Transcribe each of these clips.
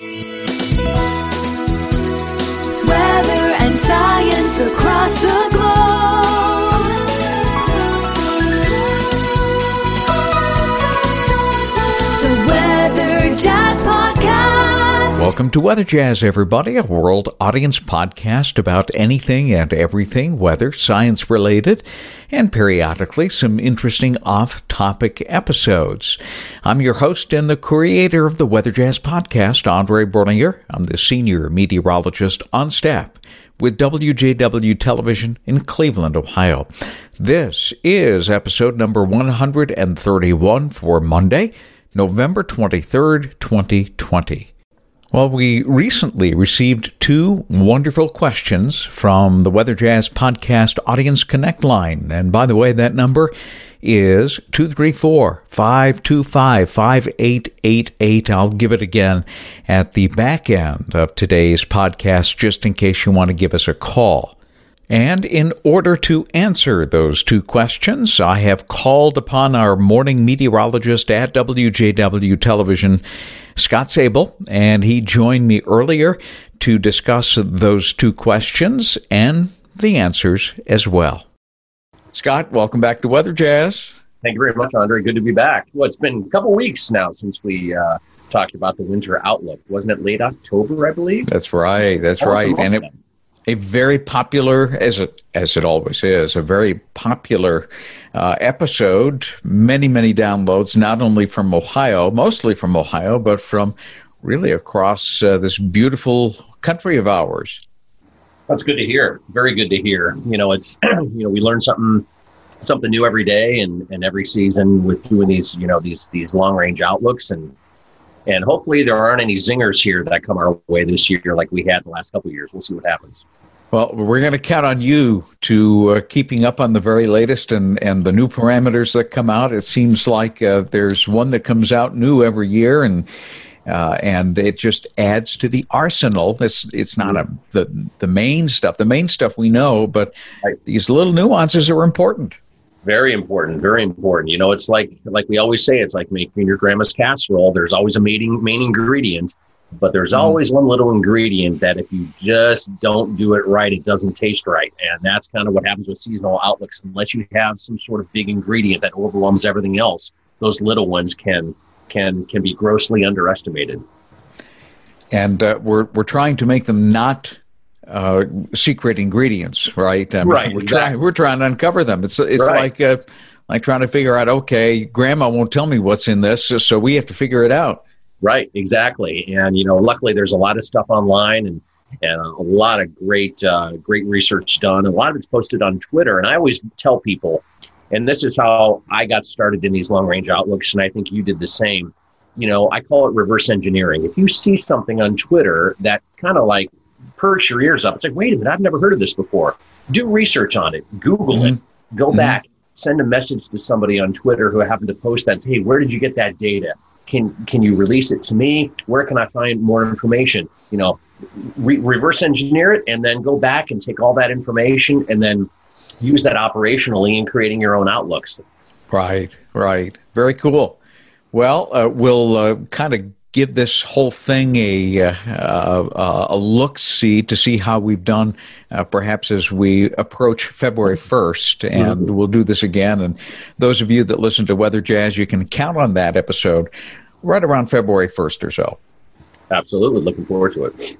Weather Welcome to Weather Jazz, everybody, a world audience podcast about anything and everything weather, science related, and periodically some interesting off topic episodes. I'm your host and the creator of the Weather Jazz podcast, Andre Bernier. I'm the senior meteorologist on staff with WJW Television in Cleveland, Ohio. This is episode number 131 for Monday, November 23rd, 2020. Well, we recently received two wonderful questions from the Weather Jazz Podcast Audience Connect line. And by the way, that number is 234 525 5888. I'll give it again at the back end of today's podcast just in case you want to give us a call. And in order to answer those two questions, I have called upon our morning meteorologist at WJW Television, Scott Sabol, and he joined me earlier to discuss those two questions and the answers as well. Scott, welcome back to Weather Jazz. Thank you very much, Andre. Good to be back. Well, it's been a couple weeks now since we uh, talked about the winter outlook. Wasn't it late October, I believe? That's right. That's right. And it, a very popular, as it as it always is, a very popular uh, episode. Many many downloads, not only from Ohio, mostly from Ohio, but from really across uh, this beautiful country of ours. That's good to hear. Very good to hear. You know, it's you know we learn something something new every day and, and every season with doing these you know these these long range outlooks and and hopefully there aren't any zingers here that come our way this year like we had the last couple years. We'll see what happens. Well, we're going to count on you to uh, keeping up on the very latest and, and the new parameters that come out. It seems like uh, there's one that comes out new every year, and uh, and it just adds to the arsenal. It's it's not a, the the main stuff. The main stuff we know, but these little nuances are important. Very important. Very important. You know, it's like like we always say, it's like making your grandma's casserole. There's always a main main ingredient, but there's always one little ingredient that if you just don't do it right, it doesn't taste right. And that's kind of what happens with seasonal outlooks. Unless you have some sort of big ingredient that overwhelms everything else, those little ones can can can be grossly underestimated. and uh, we're we're trying to make them not uh, secret ingredients, right? I mean, Right, We're exactly. trying we're trying to uncover them. It's it's Right. like uh, like trying to figure out. Okay, Grandma won't tell me what's in this, so we have to figure it out. Right, exactly. And you know, luckily there's a lot of stuff online and and a lot of great uh, great research done. A lot of it's posted on Twitter. And I always tell people, and this is how I got started in these long range outlooks, and I think you did the same. You know, I call it reverse engineering. If you see something on Twitter that kind of like perks your ears up, it's like, wait a minute, I've never heard of this before. Do research on it. Google it. Go Mhm. back. Send a message to somebody on Twitter who happened to post that. Say, hey, where did you get that data? Can can you release it to me where can i find more information you know re- reverse engineer it and then go back and take all that information and then use that operationally in creating your own outlooks Right, right. Very cool. Well, uh, we'll uh, kind of give this whole thing a uh, uh, a look see to see how we've done, uh, perhaps as we approach February first, and we'll do this again. And those of you that listen to Weather Jazz, you can count on that episode right around February first or so. absolutely looking forward to it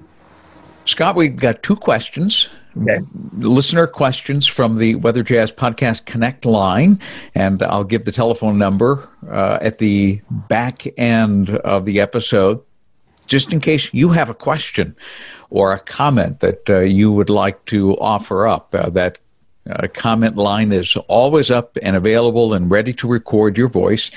Scott, we've got two questions. Okay. Listener questions from the Weather Jazz Podcast Connect line, and I'll give the telephone number uh, at the back end of the episode, just in case you have a question or a comment that uh, you would like to offer up. Uh, that uh, comment line is always up and available and ready to record your voice.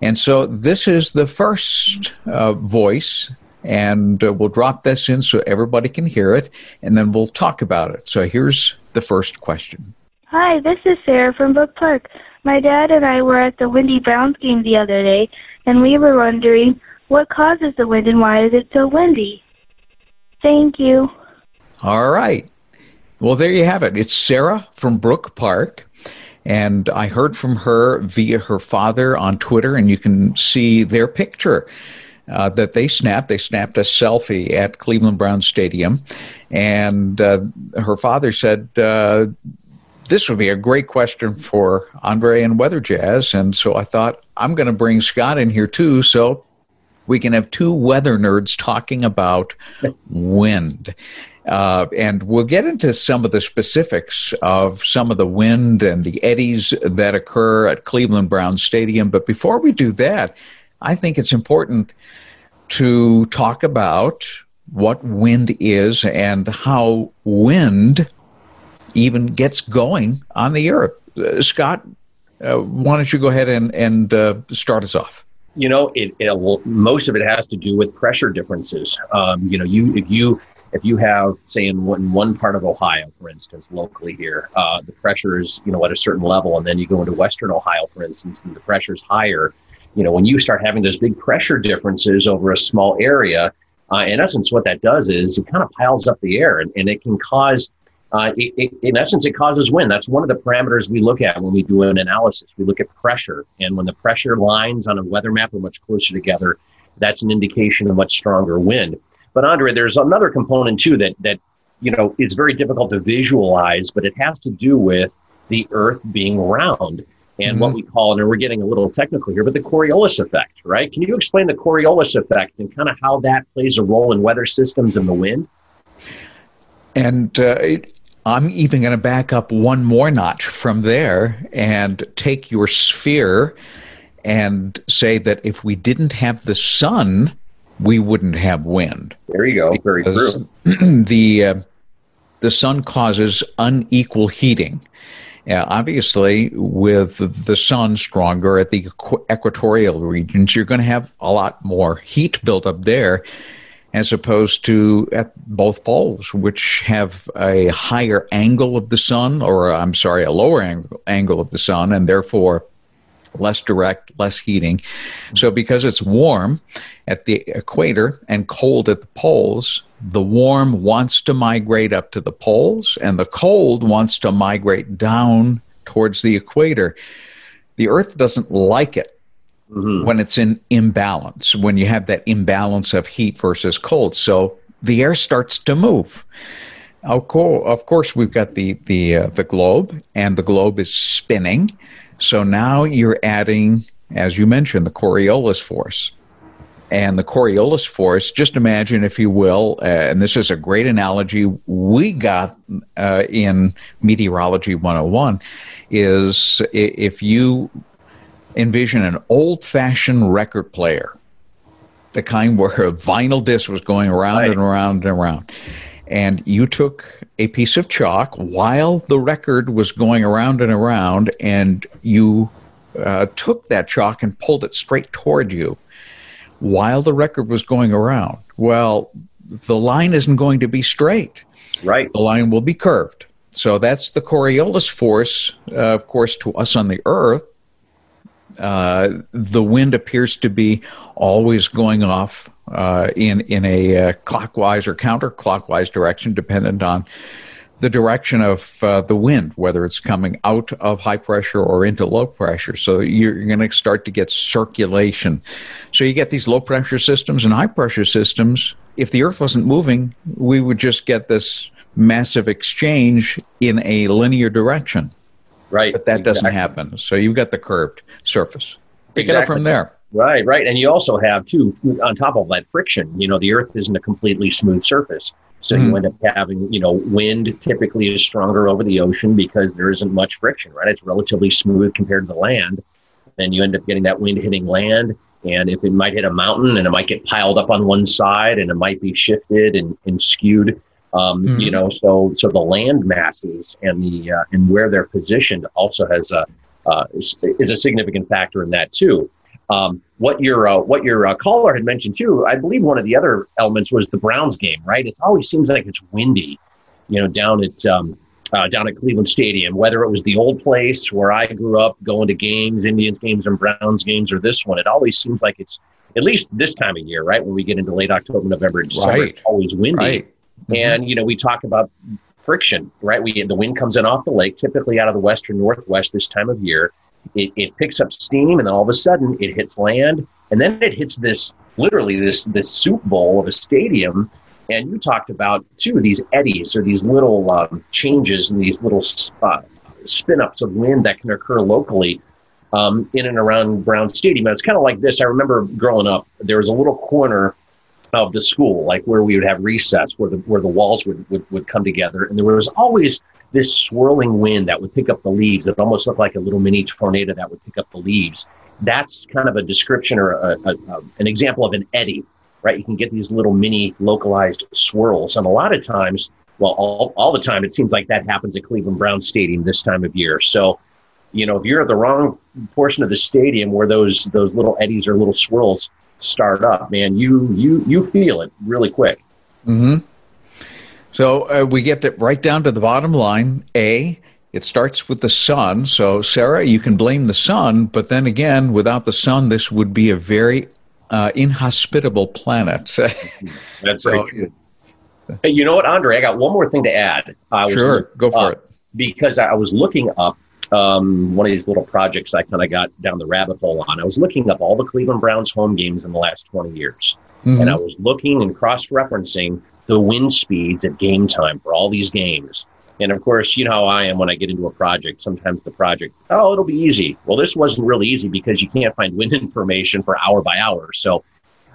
And so this is the first uh, voice, and uh, we'll drop this in so everybody can hear it, and then we'll talk about it. So here's the first question. Hi, this is Sarah from Brook Park. My dad and I were at the Windy Browns game the other day, and we were wondering what causes the wind and why is it so windy? Thank you. All right. Well, there you have it. It's Sarah from Brook Park. And I heard from her via her father on Twitter, and you can see their picture uh, that they snapped. They snapped a selfie at Cleveland Brown Stadium, and uh, her father said. Uh, this would be a great question for Andre and Weather Jazz. And so I thought, I'm going to bring Scott in here too. So we can have two weather nerds talking about wind. Uh, and we'll get into some of the specifics of some of the wind and the eddies that occur at Cleveland Brown Stadium. But before we do that, I think it's important to talk about what wind is and how wind even gets going on the earth. Uh, Scott, uh, why don't you go ahead and, and uh, start us off? You know, it, it, most of it has to do with pressure differences. Um, you know, you if you if you have, say, in one, one part of Ohio, for instance, locally here, uh, the pressure is, you know, at a certain level, and then you go into Western Ohio, for instance, and the pressure is higher. You know, when you start having those big pressure differences over a small area, uh, in essence, what that does is it kind of piles up the air, and, and it can cause, uh, it, it, in essence, it causes wind. That's one of the parameters we look at when we do an analysis. We look at pressure, and when the pressure lines on a weather map are much closer together, that's an indication of much stronger wind. But Andre, there's another component too that that you know is very difficult to visualize, but it has to do with the Earth being round and mm-hmm. what we call, and we're getting a little technical here, but the Coriolis effect, right? Can you explain the Coriolis effect and kind of how that plays a role in weather systems and the wind? And uh, I'm even going to back up one more notch from there and take your sphere and say that if we didn't have the sun, we wouldn't have wind. There you go. Very true. the uh, the sun causes unequal heating. Uh, obviously, with the sun stronger at the equ- equatorial regions, you're going to have a lot more heat built up there, as opposed to at both poles, which have a higher angle of the sun, or I'm sorry, a lower angle, angle of the sun, and therefore less direct, less heating. So, because it's warm at the equator and cold at the poles, the warm wants to migrate up to the poles, and the cold wants to migrate down towards the equator. The Earth doesn't like it mm-hmm. when it's in imbalance, when you have that imbalance of heat versus cold. So, the air starts to move. Of course, we've got the the uh, the globe, and the globe is spinning so now you're adding, as you mentioned, the Coriolis force. And the Coriolis force, just imagine, if you will, uh, and this is a great analogy we got uh, in Meteorology 101, is if you envision an old fashioned record player, the kind where a vinyl disc was going around right. and around and around and you took a piece of chalk while the record was going around and around, and you uh, took that chalk and pulled it straight toward you while the record was going around. Well, the line isn't going to be straight. Right. The line will be curved. So that's the Coriolis force, uh, of course, to us on the Earth. Uh, the wind appears to be always going off uh, in in a uh, clockwise or counterclockwise direction, dependent on the direction of uh, the wind, whether it's coming out of high pressure or into low pressure. So you're going to start to get circulation. So you get these low pressure systems and high pressure systems. If the Earth wasn't moving, we would just get this massive exchange in a linear direction. Right. But that exactly. doesn't happen. So you've got the curved surface. Pick exactly. it up from there. Right, right. And you also have, too, on top of that friction, you know, the earth isn't a completely smooth surface. So mm. you hmm. end up having, you know, wind typically is stronger over the ocean because there isn't much friction, right? It's relatively smooth compared to the land. Then you end up getting that wind hitting land. And if it might hit a mountain and it might get piled up on one side and it might be shifted and, and skewed, um, mm. you know, so so the land masses and the uh, and where they're positioned also has a uh, is, is a significant factor in that too. Um, what your uh, what your uh, caller had mentioned too, I believe one of the other elements was the Browns game, right? It always seems like it's windy, you know, down at um, uh, down at Cleveland Stadium. Whether it was the old place where I grew up, going to games, Indians games and Browns games, or this one, it always seems like it's at least this time of year, right? When we get into late October, November, December, right. it's always windy. Right. Mm-hmm. And you know, we talk about friction, right? We the wind comes in off the lake, typically out of the western northwest this time of year it, it picks up steam and then all of a sudden it hits land and then it hits this literally this this soup bowl of a stadium. And you talked about too these eddies or these little um, changes and these little uh, spin ups of wind that can occur locally um, in and around Brown Stadium. And it's kind of like this. I remember growing up, there was a little corner of the school, like where we would have recess, where the where the walls would, would, would come together, and there was always this swirling wind that would pick up the leaves. that almost looked like a little mini tornado that would pick up the leaves. That's kind of a description or a, a, a, an example of an eddy, right? You can get these little mini localized swirls, and a lot of times, well, all, all the time, it seems like that happens at Cleveland Brown Stadium this time of year. So, you know, if you're at the wrong portion of the stadium where those those little eddies or little swirls start up, man, you you you feel it really quick. Hmm. So uh, we get it right down to the bottom line. A, it starts with the sun. So Sarah, you can blame the sun, but then again, without the sun, this would be a very uh, inhospitable planet. That's so, true. Hey, you know what, Andre? I got one more thing to add. sure, go for it. Because I was looking up um, one of these little projects I kind of got down the rabbit hole on. I was looking up all the Cleveland Browns home games in the last 20 years. Mm-hmm. And I was looking and cross referencing the wind speeds at game time for all these games. And of course, you know how I am when I get into a project. Sometimes the project, oh, it'll be easy. Well, this wasn't really easy because you can't find wind information for hour by hour. So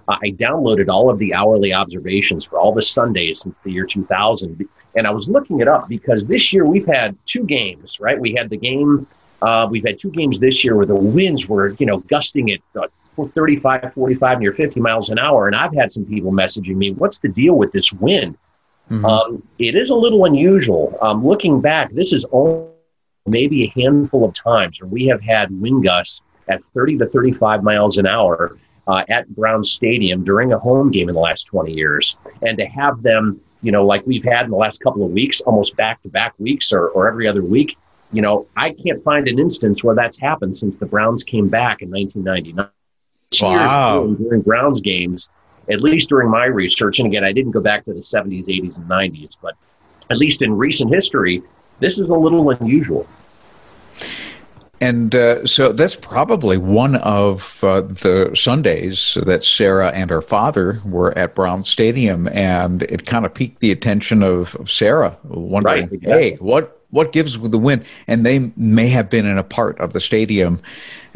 I downloaded all of the hourly observations for all the Sundays since the year 2000 and I was looking it up because this year we've had two games, right? We had the game, uh, we've had two games this year where the winds were, you know, gusting at uh, 35, 45, near 50 miles an hour. And I've had some people messaging me, what's the deal with this wind? Mm-hmm. Um, it is a little unusual. Um, looking back, this is only maybe a handful of times where we have had wind gusts at 30 to 35 miles an hour uh, at Brown Stadium during a home game in the last 20 years. And to have them you know, like we've had in the last couple of weeks, almost back to back weeks or, or every other week. You know, I can't find an instance where that's happened since the Browns came back in 1999. Wow. During Browns games, at least during my research, and again, I didn't go back to the 70s, 80s, and 90s, but at least in recent history, this is a little unusual. And uh, so that's probably one of uh, the Sundays that Sarah and her father were at Brown Stadium, and it kind of piqued the attention of, of Sarah, wondering, right, exactly. "Hey, what what gives with the win?" And they may have been in a part of the stadium,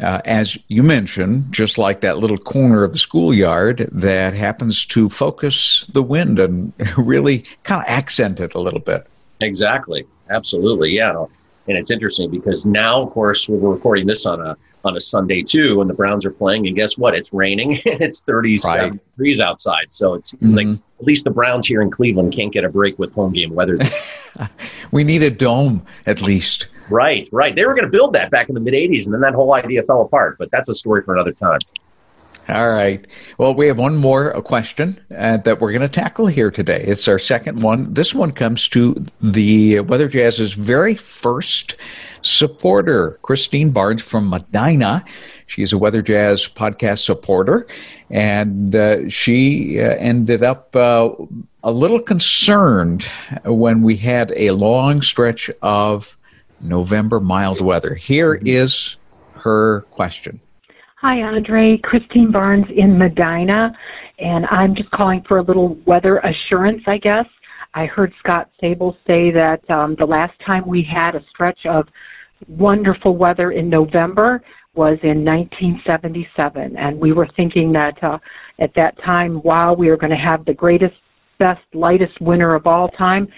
uh, as you mentioned, just like that little corner of the schoolyard that happens to focus the wind and really kind of accent it a little bit. Exactly. Absolutely. Yeah. And it's interesting because now, of course, we're recording this on a on a Sunday too, and the Browns are playing, and guess what? It's raining and it's 37 right. degrees outside. So it's mm-hmm. like at least the Browns here in Cleveland can't get a break with home game weather. we need a dome at least. Right, right. They were going to build that back in the mid 80s, and then that whole idea fell apart. But that's a story for another time. All right. Well, we have one more question uh, that we're going to tackle here today. It's our second one. This one comes to the Weather Jazz's very first supporter, Christine Barnes from Medina. She is a Weather Jazz podcast supporter, and uh, she uh, ended up uh, a little concerned when we had a long stretch of November mild weather. Here is her question. Hi, Andre. Christine Barnes in Medina, and I'm just calling for a little weather assurance, I guess. I heard Scott Sabol say that um, the last time we had a stretch of wonderful weather in November was in 1977, and we were thinking that uh, at that time, wow, we were going to have the greatest, best, lightest winter of all time,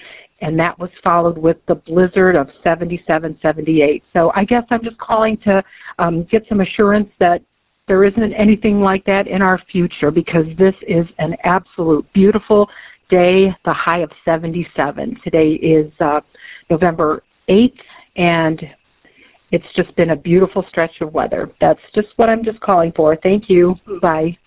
and that was followed with the blizzard of 77, 78. So I guess I'm just calling to um, get some assurance that there isn't anything like that in our future because this is an absolute beautiful day, the high of 77. Today is uh, November 8th, and it's just been a beautiful stretch of weather. That's just what I'm just calling for. Thank you. Bye.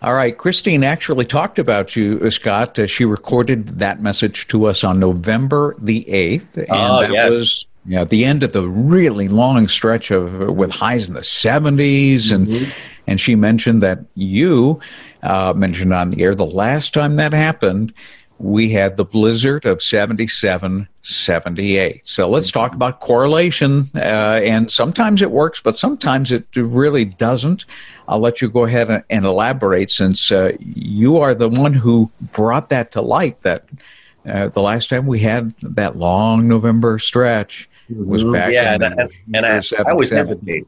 All right. Christine actually talked about you, uh, Scott. Uh, she recorded that message to us on November the 8th. And oh, that yes. was you know, at the end of the really long stretch of with highs in the 70s, and mm-hmm. and she mentioned that you uh, mentioned on the air the last time that happened we had the blizzard of 77, 78. So let's talk about correlation. Uh, and sometimes it works, but sometimes it really doesn't. I'll let you go ahead and, and elaborate since uh, you are the one who brought that to light that uh, the last time we had that long November stretch was Mhm. back yeah, and, and, and I, I always hesitate.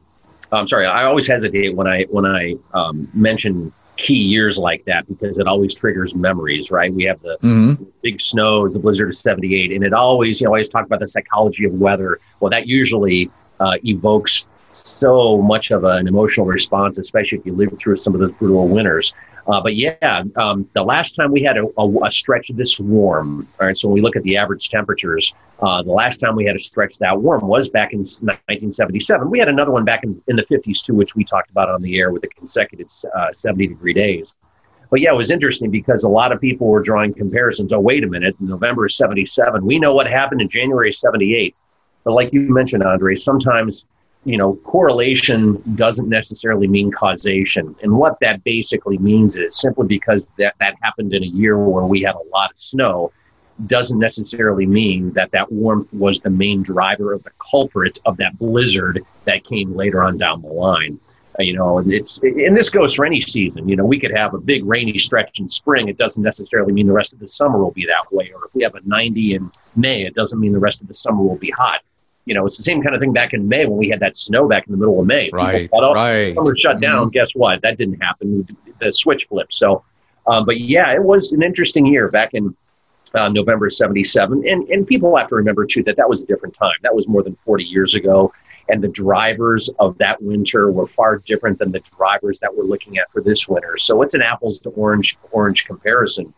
I'm sorry, I always hesitate when I when I um, mention key years like that because it always triggers memories, right? We have the Mhm. big snows, the blizzard of 78, and it always, you know, I always talk about the psychology of weather. Well, that usually uh, evokes so much of an emotional response, especially if you live through some of those brutal winters. Uh, but yeah, um, the last time we had a, a, a stretch this warm, all right, so when we look at the average temperatures, uh, the last time we had a stretch that warm was back in 1977. We had another one back in, in the 50s too, which we talked about on the air with the consecutive uh, 70 degree days. But yeah, it was interesting because a lot of people were drawing comparisons. Oh, wait a minute, November is 77. We know what happened in January 78. But like you mentioned, Andre, sometimes, you know, correlation doesn't necessarily mean causation. And what that basically means is simply because that, that happened in a year where we had a lot of snow doesn't necessarily mean that that warmth was the main driver of the culprit of that blizzard that came later on down the line. Uh, you know, and it's and this goes for any season. You know, we could have a big rainy stretch in spring. It doesn't necessarily mean the rest of the summer will be that way. Or if we have a 90 in May, it doesn't mean the rest of the summer will be hot. You know, it's the same kind of thing back in May when we had that snow back in the middle of May. Right, oh, right. Summer shut down. Guess what? That didn't happen. The switch flipped. So, um, but yeah, it was an interesting year back in uh, November 77. And, and people have to remember, too, that that was a different time. That was more than 40 years ago. And the drivers of that winter were far different than the drivers that we're looking at for this winter. So it's an apples to orange orange comparison.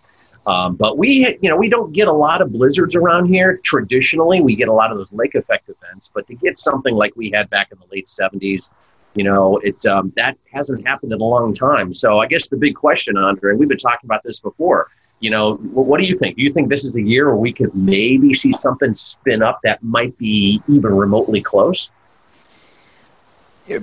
Um, but we, you know, we don't get a lot of blizzards around here. Traditionally, we get a lot of those lake effect events. But to get something like we had back in the late 70s, you know, it um, that hasn't happened in a long time. So I guess the big question, Andre, and we've been talking about this before you know, what do you think? Do you think this is the year where we could maybe see something spin up that might be even remotely close?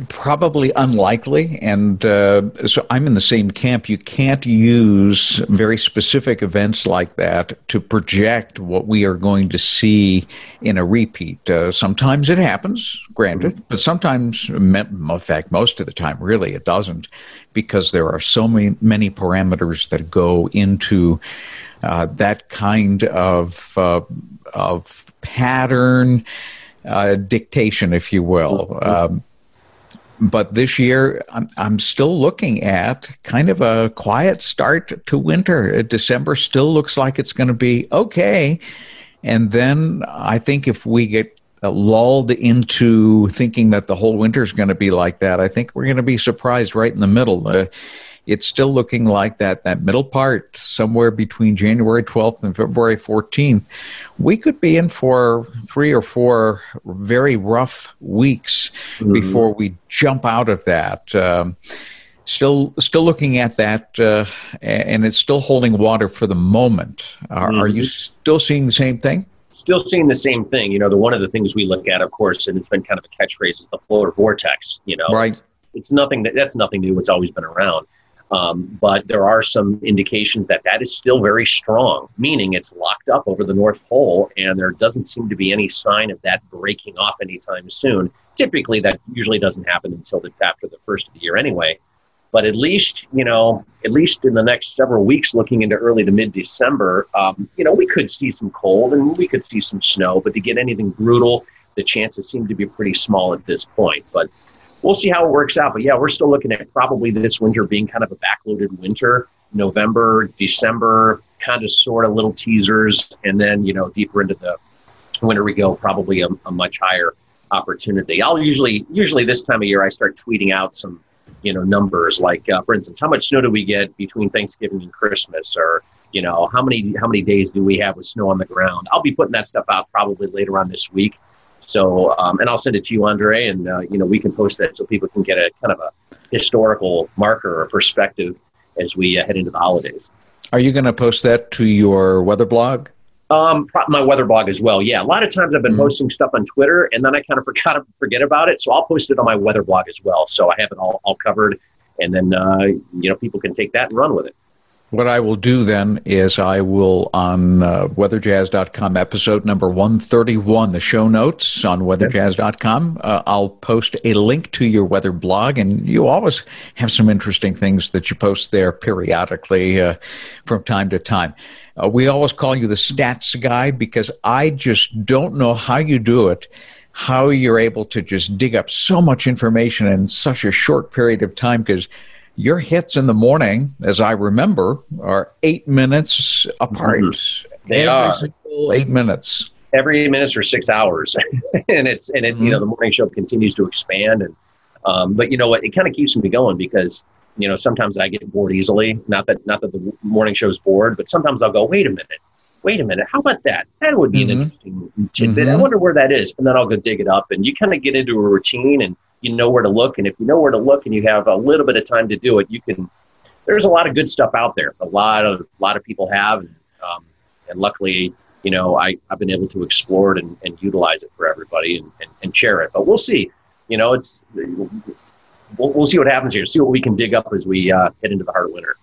Probably unlikely, and uh, so I'm in the same camp. You can't use very specific events like that to project what we are going to see in a repeat. Uh, sometimes it happens, granted, but sometimes, in fact, most of the time, really, it doesn't, because there are so many many parameters that go into uh, that kind of uh, of pattern uh, dictation, if you will. Um, but this year I'm, I'm still looking at kind of a quiet start to winter. Uh, December still looks like it's going to be okay. And then I think if we get lulled into thinking that the whole winter is going to be like that, I think we're going to be surprised right in the middle. Uh, it's still looking like that that middle part somewhere between January 12th and February 14th we could be in for three or four very rough weeks mm-hmm. before we jump out of that. Um, still still looking at that uh, and it's still holding water for the moment. Are, mm-hmm. are you still seeing the same thing? Still seeing the same thing. You know the one of the things we look at of course and it's been kind of a catchphrase is the polar vortex you know? Right. It's, it's nothing that that's nothing new. It's always been around um, but there are some indications that that is still very strong, meaning it's locked up over the North Pole, and there doesn't seem to be any sign of that breaking off anytime soon. Typically, that usually doesn't happen until the, after the first of the year anyway. But at least, you know, at least in the next several weeks, looking into early to mid December, um, you know, we could see some cold and we could see some snow, but to get anything brutal, the chances seem to be pretty small at this point. But we'll see how it works out. But yeah, we're still looking at probably this winter being kind of a backloaded winter. November, December, kind of sort of little teasers, and then you know deeper into the winter we go, probably a, a much higher opportunity. I'll usually usually this time of year I start tweeting out some you know numbers like uh, for instance how much snow do we get between Thanksgiving and Christmas or you know how many how many days do we have with snow on the ground. I'll be putting that stuff out probably later on this week. So, um, and I'll send it to you, Andre, and uh, you know we can post that so people can get a kind of a historical marker or perspective as we uh, head into the holidays. Are you going to post that to your weather blog? Um, my weather blog as well. Yeah, a lot of times I've been mm-hmm. posting stuff on Twitter, and then I kind of forgot forget about it. So I'll post it on my weather blog as well. So I have it all all covered, and then uh, you know people can take that and run with it. What I will do then is I will on uh, weatherjazz.com episode number 131, the show notes on weatherjazz.com. Uh, I'll post a link to your weather blog, and you always have some interesting things that you post there periodically uh, from time to time. Uh, we always call you the stats guy because I just don't know how you do it how you're able to just dig up so much information in such a short period of time because your hits in the morning, as I remember, are eight minutes apart. Mm-hmm. They Every are. single eight minutes. Every eight minutes for six hours, and it's and it, you know the morning show continues to expand. And um, but you know what, it kind of keeps me going because you know sometimes I get bored easily. Not that not that the morning show's bored, but sometimes I'll go, wait a minute, wait a minute, how about that? That would be Mhm. an interesting tidbit. I Mhm. wonder where that is, and then I'll go dig it up, and you kind of get into a routine and you know where to look. And if you know where to look and you have a little bit of time to do it, you can. There's a lot of good stuff out there. A lot of a lot of people have, and, um, and luckily, you know, I I've been able to explore it and, and utilize it for everybody and, and, and share it. But we'll see. You know, it's we'll, we'll see what happens here. See what we can dig up as we uh, get into the heart of winter.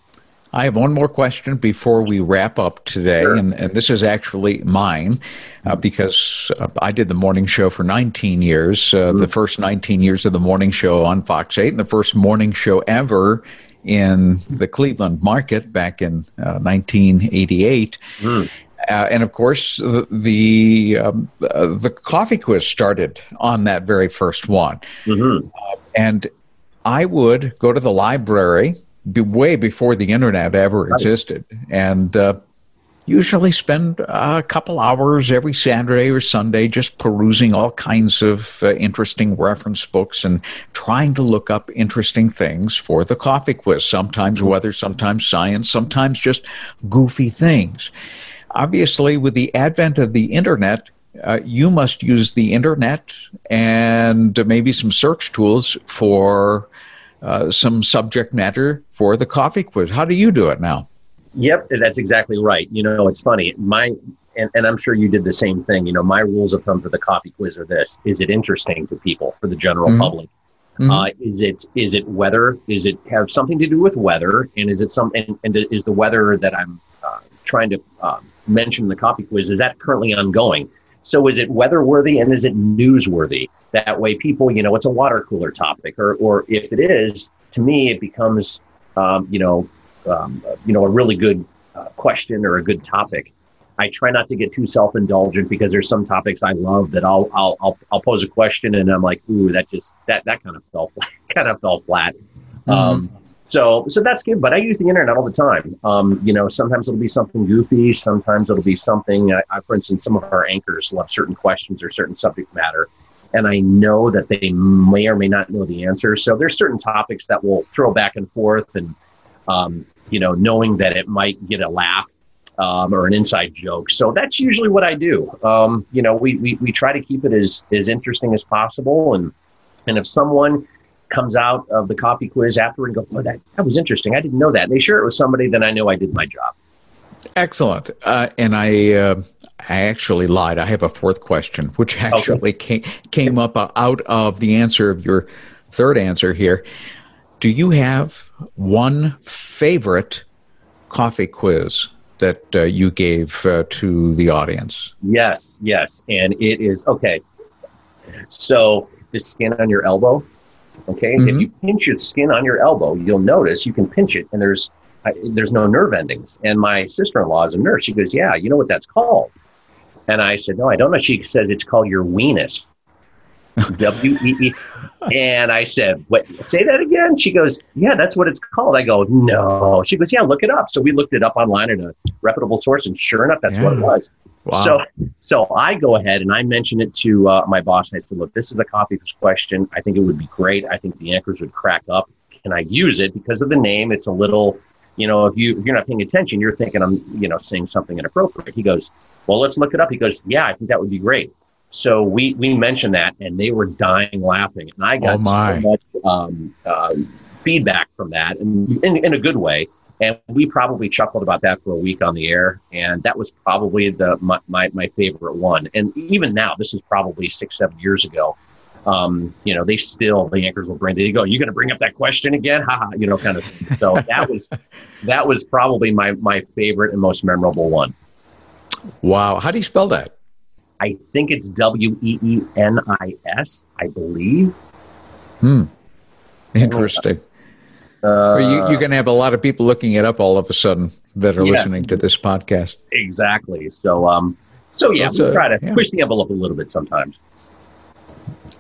I have one more question before we wrap up today, Sure. and, and this is actually mine uh, because uh, I did the morning show for 19 years, uh, the first 19 years of the morning show on Fox 8, and the first morning show ever in the Cleveland market back in uh, 1988. Uh, and of course, the the, um, uh, the coffee quiz started on that very first one. Mm-hmm. And I would go to the library be way before the internet ever existed, and uh, usually spend a couple hours every Saturday or Sunday just perusing all kinds of uh, interesting reference books and trying to look up interesting things for the coffee quiz. Sometimes weather, sometimes science, sometimes just goofy things. Obviously, with the advent of the internet, uh, you must use the internet and maybe some search tools for uh, some subject matter for the coffee quiz. How do you do it now? Yep, that's exactly right. You know, it's funny. My and, and I'm sure you did the same thing. You know, my rules of thumb for the coffee quiz are this: Is it interesting to people, for the general Mhm. public? Mhm. Uh, is it is it weather? Is it have something to do with weather? And is it some? And, and is the weather that I'm uh, trying to uh, mention in the coffee quiz is that currently ongoing? So is it weather worthy and is it newsworthy? That way, people, you know, it's a water cooler topic, or or if it is, to me, it becomes, um, you know, um, you know, a really good uh, question or a good topic. I try not to get too self-indulgent because there's some topics I love that I'll I'll I'll, I'll pose a question and I'm like, ooh, that just that that kind of fell kind of fell flat. Um, so so that's good, but I use the internet all the time. Um, you know, sometimes it'll be something goofy, sometimes it'll be something. I, I, for instance, some of our anchors love certain questions or certain subject matter, and I know that they may or may not know the answer. So there's certain topics that we'll throw back and forth, and um, you know, knowing that it might get a laugh um, or an inside joke. So that's usually what I do. Um, you know, we, we we try to keep it as as interesting as possible, and and if someone comes out of the coffee quiz after and go, oh, that, that was interesting. I didn't know that. And they share it with somebody, then I know I did my job. Excellent. Uh, and I, uh, I actually lied. I have a fourth question, which actually came, came up out of the answer of your third answer here. Do you have one favorite coffee quiz that uh, you gave uh, to the audience? Yes, yes. And it is okay. So the skin on your elbow, okay? Mhm. If you pinch your skin on your elbow, you'll notice you can pinch it and there's I, there's no nerve endings. And my sister-in-law is a nurse. She goes, "Yeah, you know what that's called?" And I said, "No, I don't know." She says it's called your weenus. W E E. And I said, "What? Say that again?" She goes, "Yeah, that's what it's called." I go, "No." She goes, "Yeah, look it up." So we looked it up online at a reputable source, and sure enough, that's what it was. Wow. So, so I go ahead and I mention it to uh, my boss. I said, "Look, this is a quiz question. I think it would be great. I think the anchors would crack up. Can I use it because of the name? It's a little, you know, if you if you're not paying attention, you're thinking I'm, you know, saying something inappropriate." He goes, "Well, let's look it up." He goes, "Yeah, I think that would be great." So we we mentioned that, and they were dying laughing, and I got Oh, so much um, um, feedback from that, and in, in a good way. And we probably chuckled about that for a week on the air, and that was probably the my, my, my favorite one. And even now, this is probably six seven years ago. um, you know, they still the anchors will bring. They go, "You going to bring up that question again?" Ha You know, kind of. Thing. So that was that was probably my my favorite and most memorable one. Wow, how do you spell that? I think it's W E E N I S. I believe. Hmm. Interesting. Uh, you, you're going to have a lot of people looking it up all of a sudden that are Yeah. listening to this podcast. exactly. So um, so yeah, That's we a- try to yeah. push the envelope a little bit sometimes.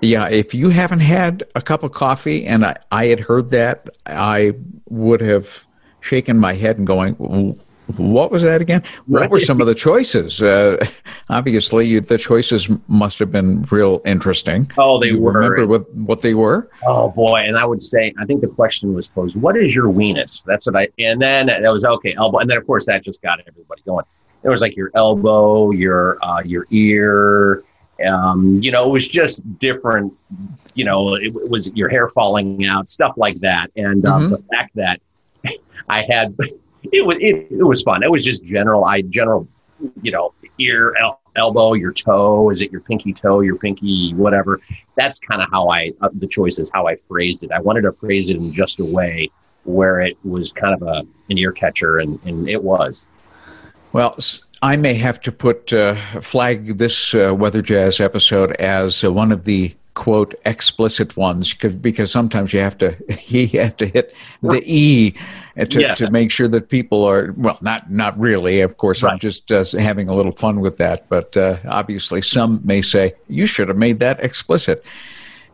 Yeah, if you haven't had a cup of coffee and I, I had heard that, I would have shaken my head and going, "W- what was that again? What were some of the choices? Uh, obviously, you, the choices must have been real interesting. Oh, they you were. remember what, what they were? Oh boy, and I would say I think the question was posed, "What is your weenus?" That's what I, and then that was okay, elbow, and then of course that just got everybody going. It was like your elbow, your uh, your ear, um, you know, it was just different. You know, it, it was your hair falling out, stuff like that, and uh, Mhm. the fact that I had it was it, it was fun. It was just general, I general, you know, ear, el- elbow, your toe. Is it your pinky toe, your pinky, whatever? that's kind of how I uh, the choice is how I phrased it. I wanted to phrase it in just a way where it was kind of a an ear catcher, and and it was. Well, I may have to put uh, flag this uh, Weather Jazz episode as uh, one of the quote explicit ones because sometimes you have to you have to hit the e to, Yeah. to make sure that people are well not not really of course I'm just uh, having a little fun with that but uh, obviously some may say you should have made that explicit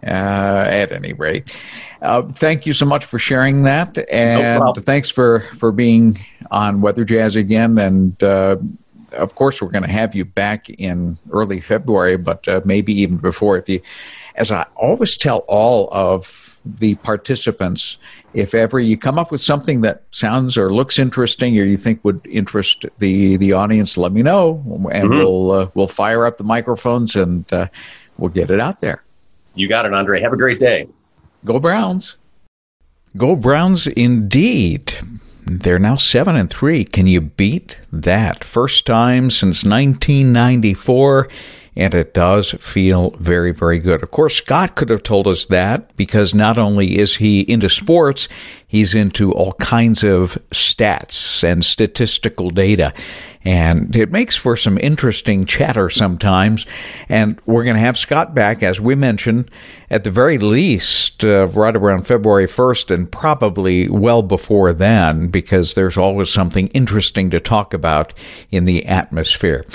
uh, at any rate uh, thank you so much for sharing that and problem. thanks for for being on Weather Jazz again and uh, of course, we're going to have you back in early February, but uh, maybe even before. If you, as I always tell all of the participants, if ever you come up with something that sounds or looks interesting, or you think would interest the the audience, let me know, and we'll uh, we'll fire up the microphones and uh, we'll get it out there. You got it, Andre. Have a great day. Go Browns! Go Browns indeed. They're now seven and three. Can you beat that? First time since 1994, and it does feel very, very good. Of course, Scott could have told us that because not only is he into sports, he's into all kinds of stats and statistical data. And it makes for some interesting chatter sometimes. And we're going to have Scott back, as we mentioned, at the very least, uh, right around February 1st, and probably well before then, because there's always something interesting to talk about in the atmosphere.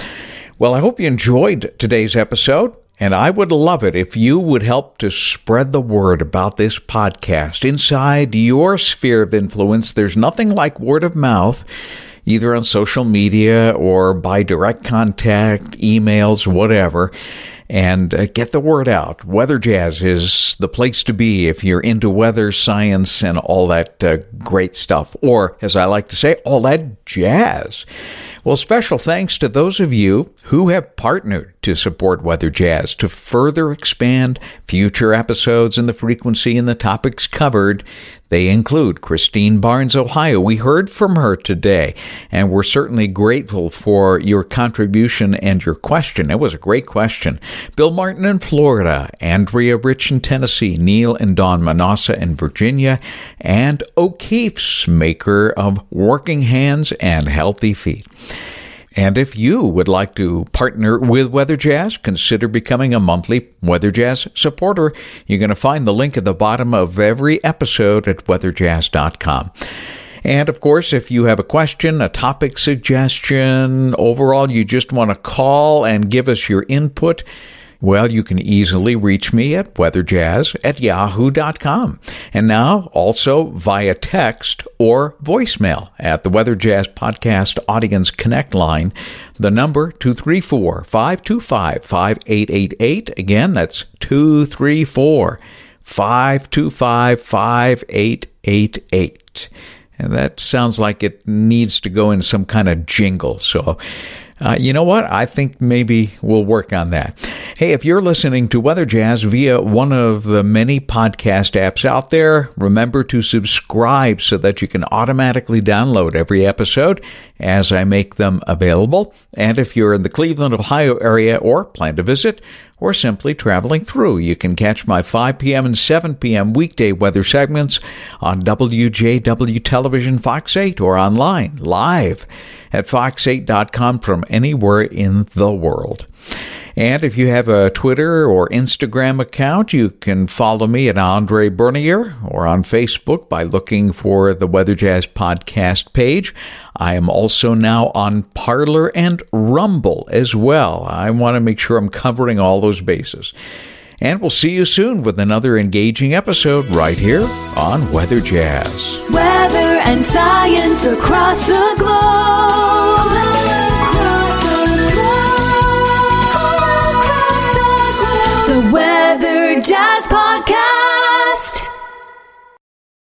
Well, I hope you enjoyed today's episode. And I would love it if you would help to spread the word about this podcast inside your sphere of influence. There's nothing like word of mouth, either on social media or by direct contact, emails, whatever. And uh, get the word out. Weather Jazz is the place to be if you're into weather, science, and all that uh, great stuff. Or, as I like to say, all that jazz. Well, special thanks to those of you who have partnered to support Weather Jazz to further expand future episodes and the frequency and the topics covered. They include Christine Barnes, Ohio. We heard from her today, and we're certainly grateful for your contribution and your question. It was a great question. Bill Martin in Florida, Andrea Rich in Tennessee, Neil and Dawn Manassa in Virginia, and O'Keeffe's maker of Working Hands and Healthy Feet. And if you would like to partner with Weather Jazz, consider becoming a monthly Weather Jazz supporter. You're going to find the link at the bottom of every episode at weatherjazz.com. And of course, if you have a question, a topic suggestion, overall, you just want to call and give us your input, well, you can easily reach me at weatherjazz at yahoo.com. And now also via text or voicemail at the Weather Jazz Podcast Audience Connect line. The number 234 525 5888. Again, that's 234 525 5888. And that sounds like it needs to go in some kind of jingle. So Uh, you know what? I think maybe we'll work on that. Hey, if you're listening to Weather Jazz via one of the many podcast apps out there, remember to subscribe so that you can automatically download every episode as I make them available. And if you're in the Cleveland, Ohio area or plan to visit, or simply traveling through. You can catch my 5 p.m. and 7 p.m. weekday weather segments on WJW Television Fox 8 or online live at fox8.com from anywhere in the world. And if you have a Twitter or Instagram account, you can follow me at Andre Bernier or on Facebook by looking for the Weather Jazz podcast page. I am also now on Parler and Rumble as well. I want to make sure I'm covering all those bases. And we'll see you soon with another engaging episode right here on Weather Jazz. Weather and science across the globe. Jazz Podcast.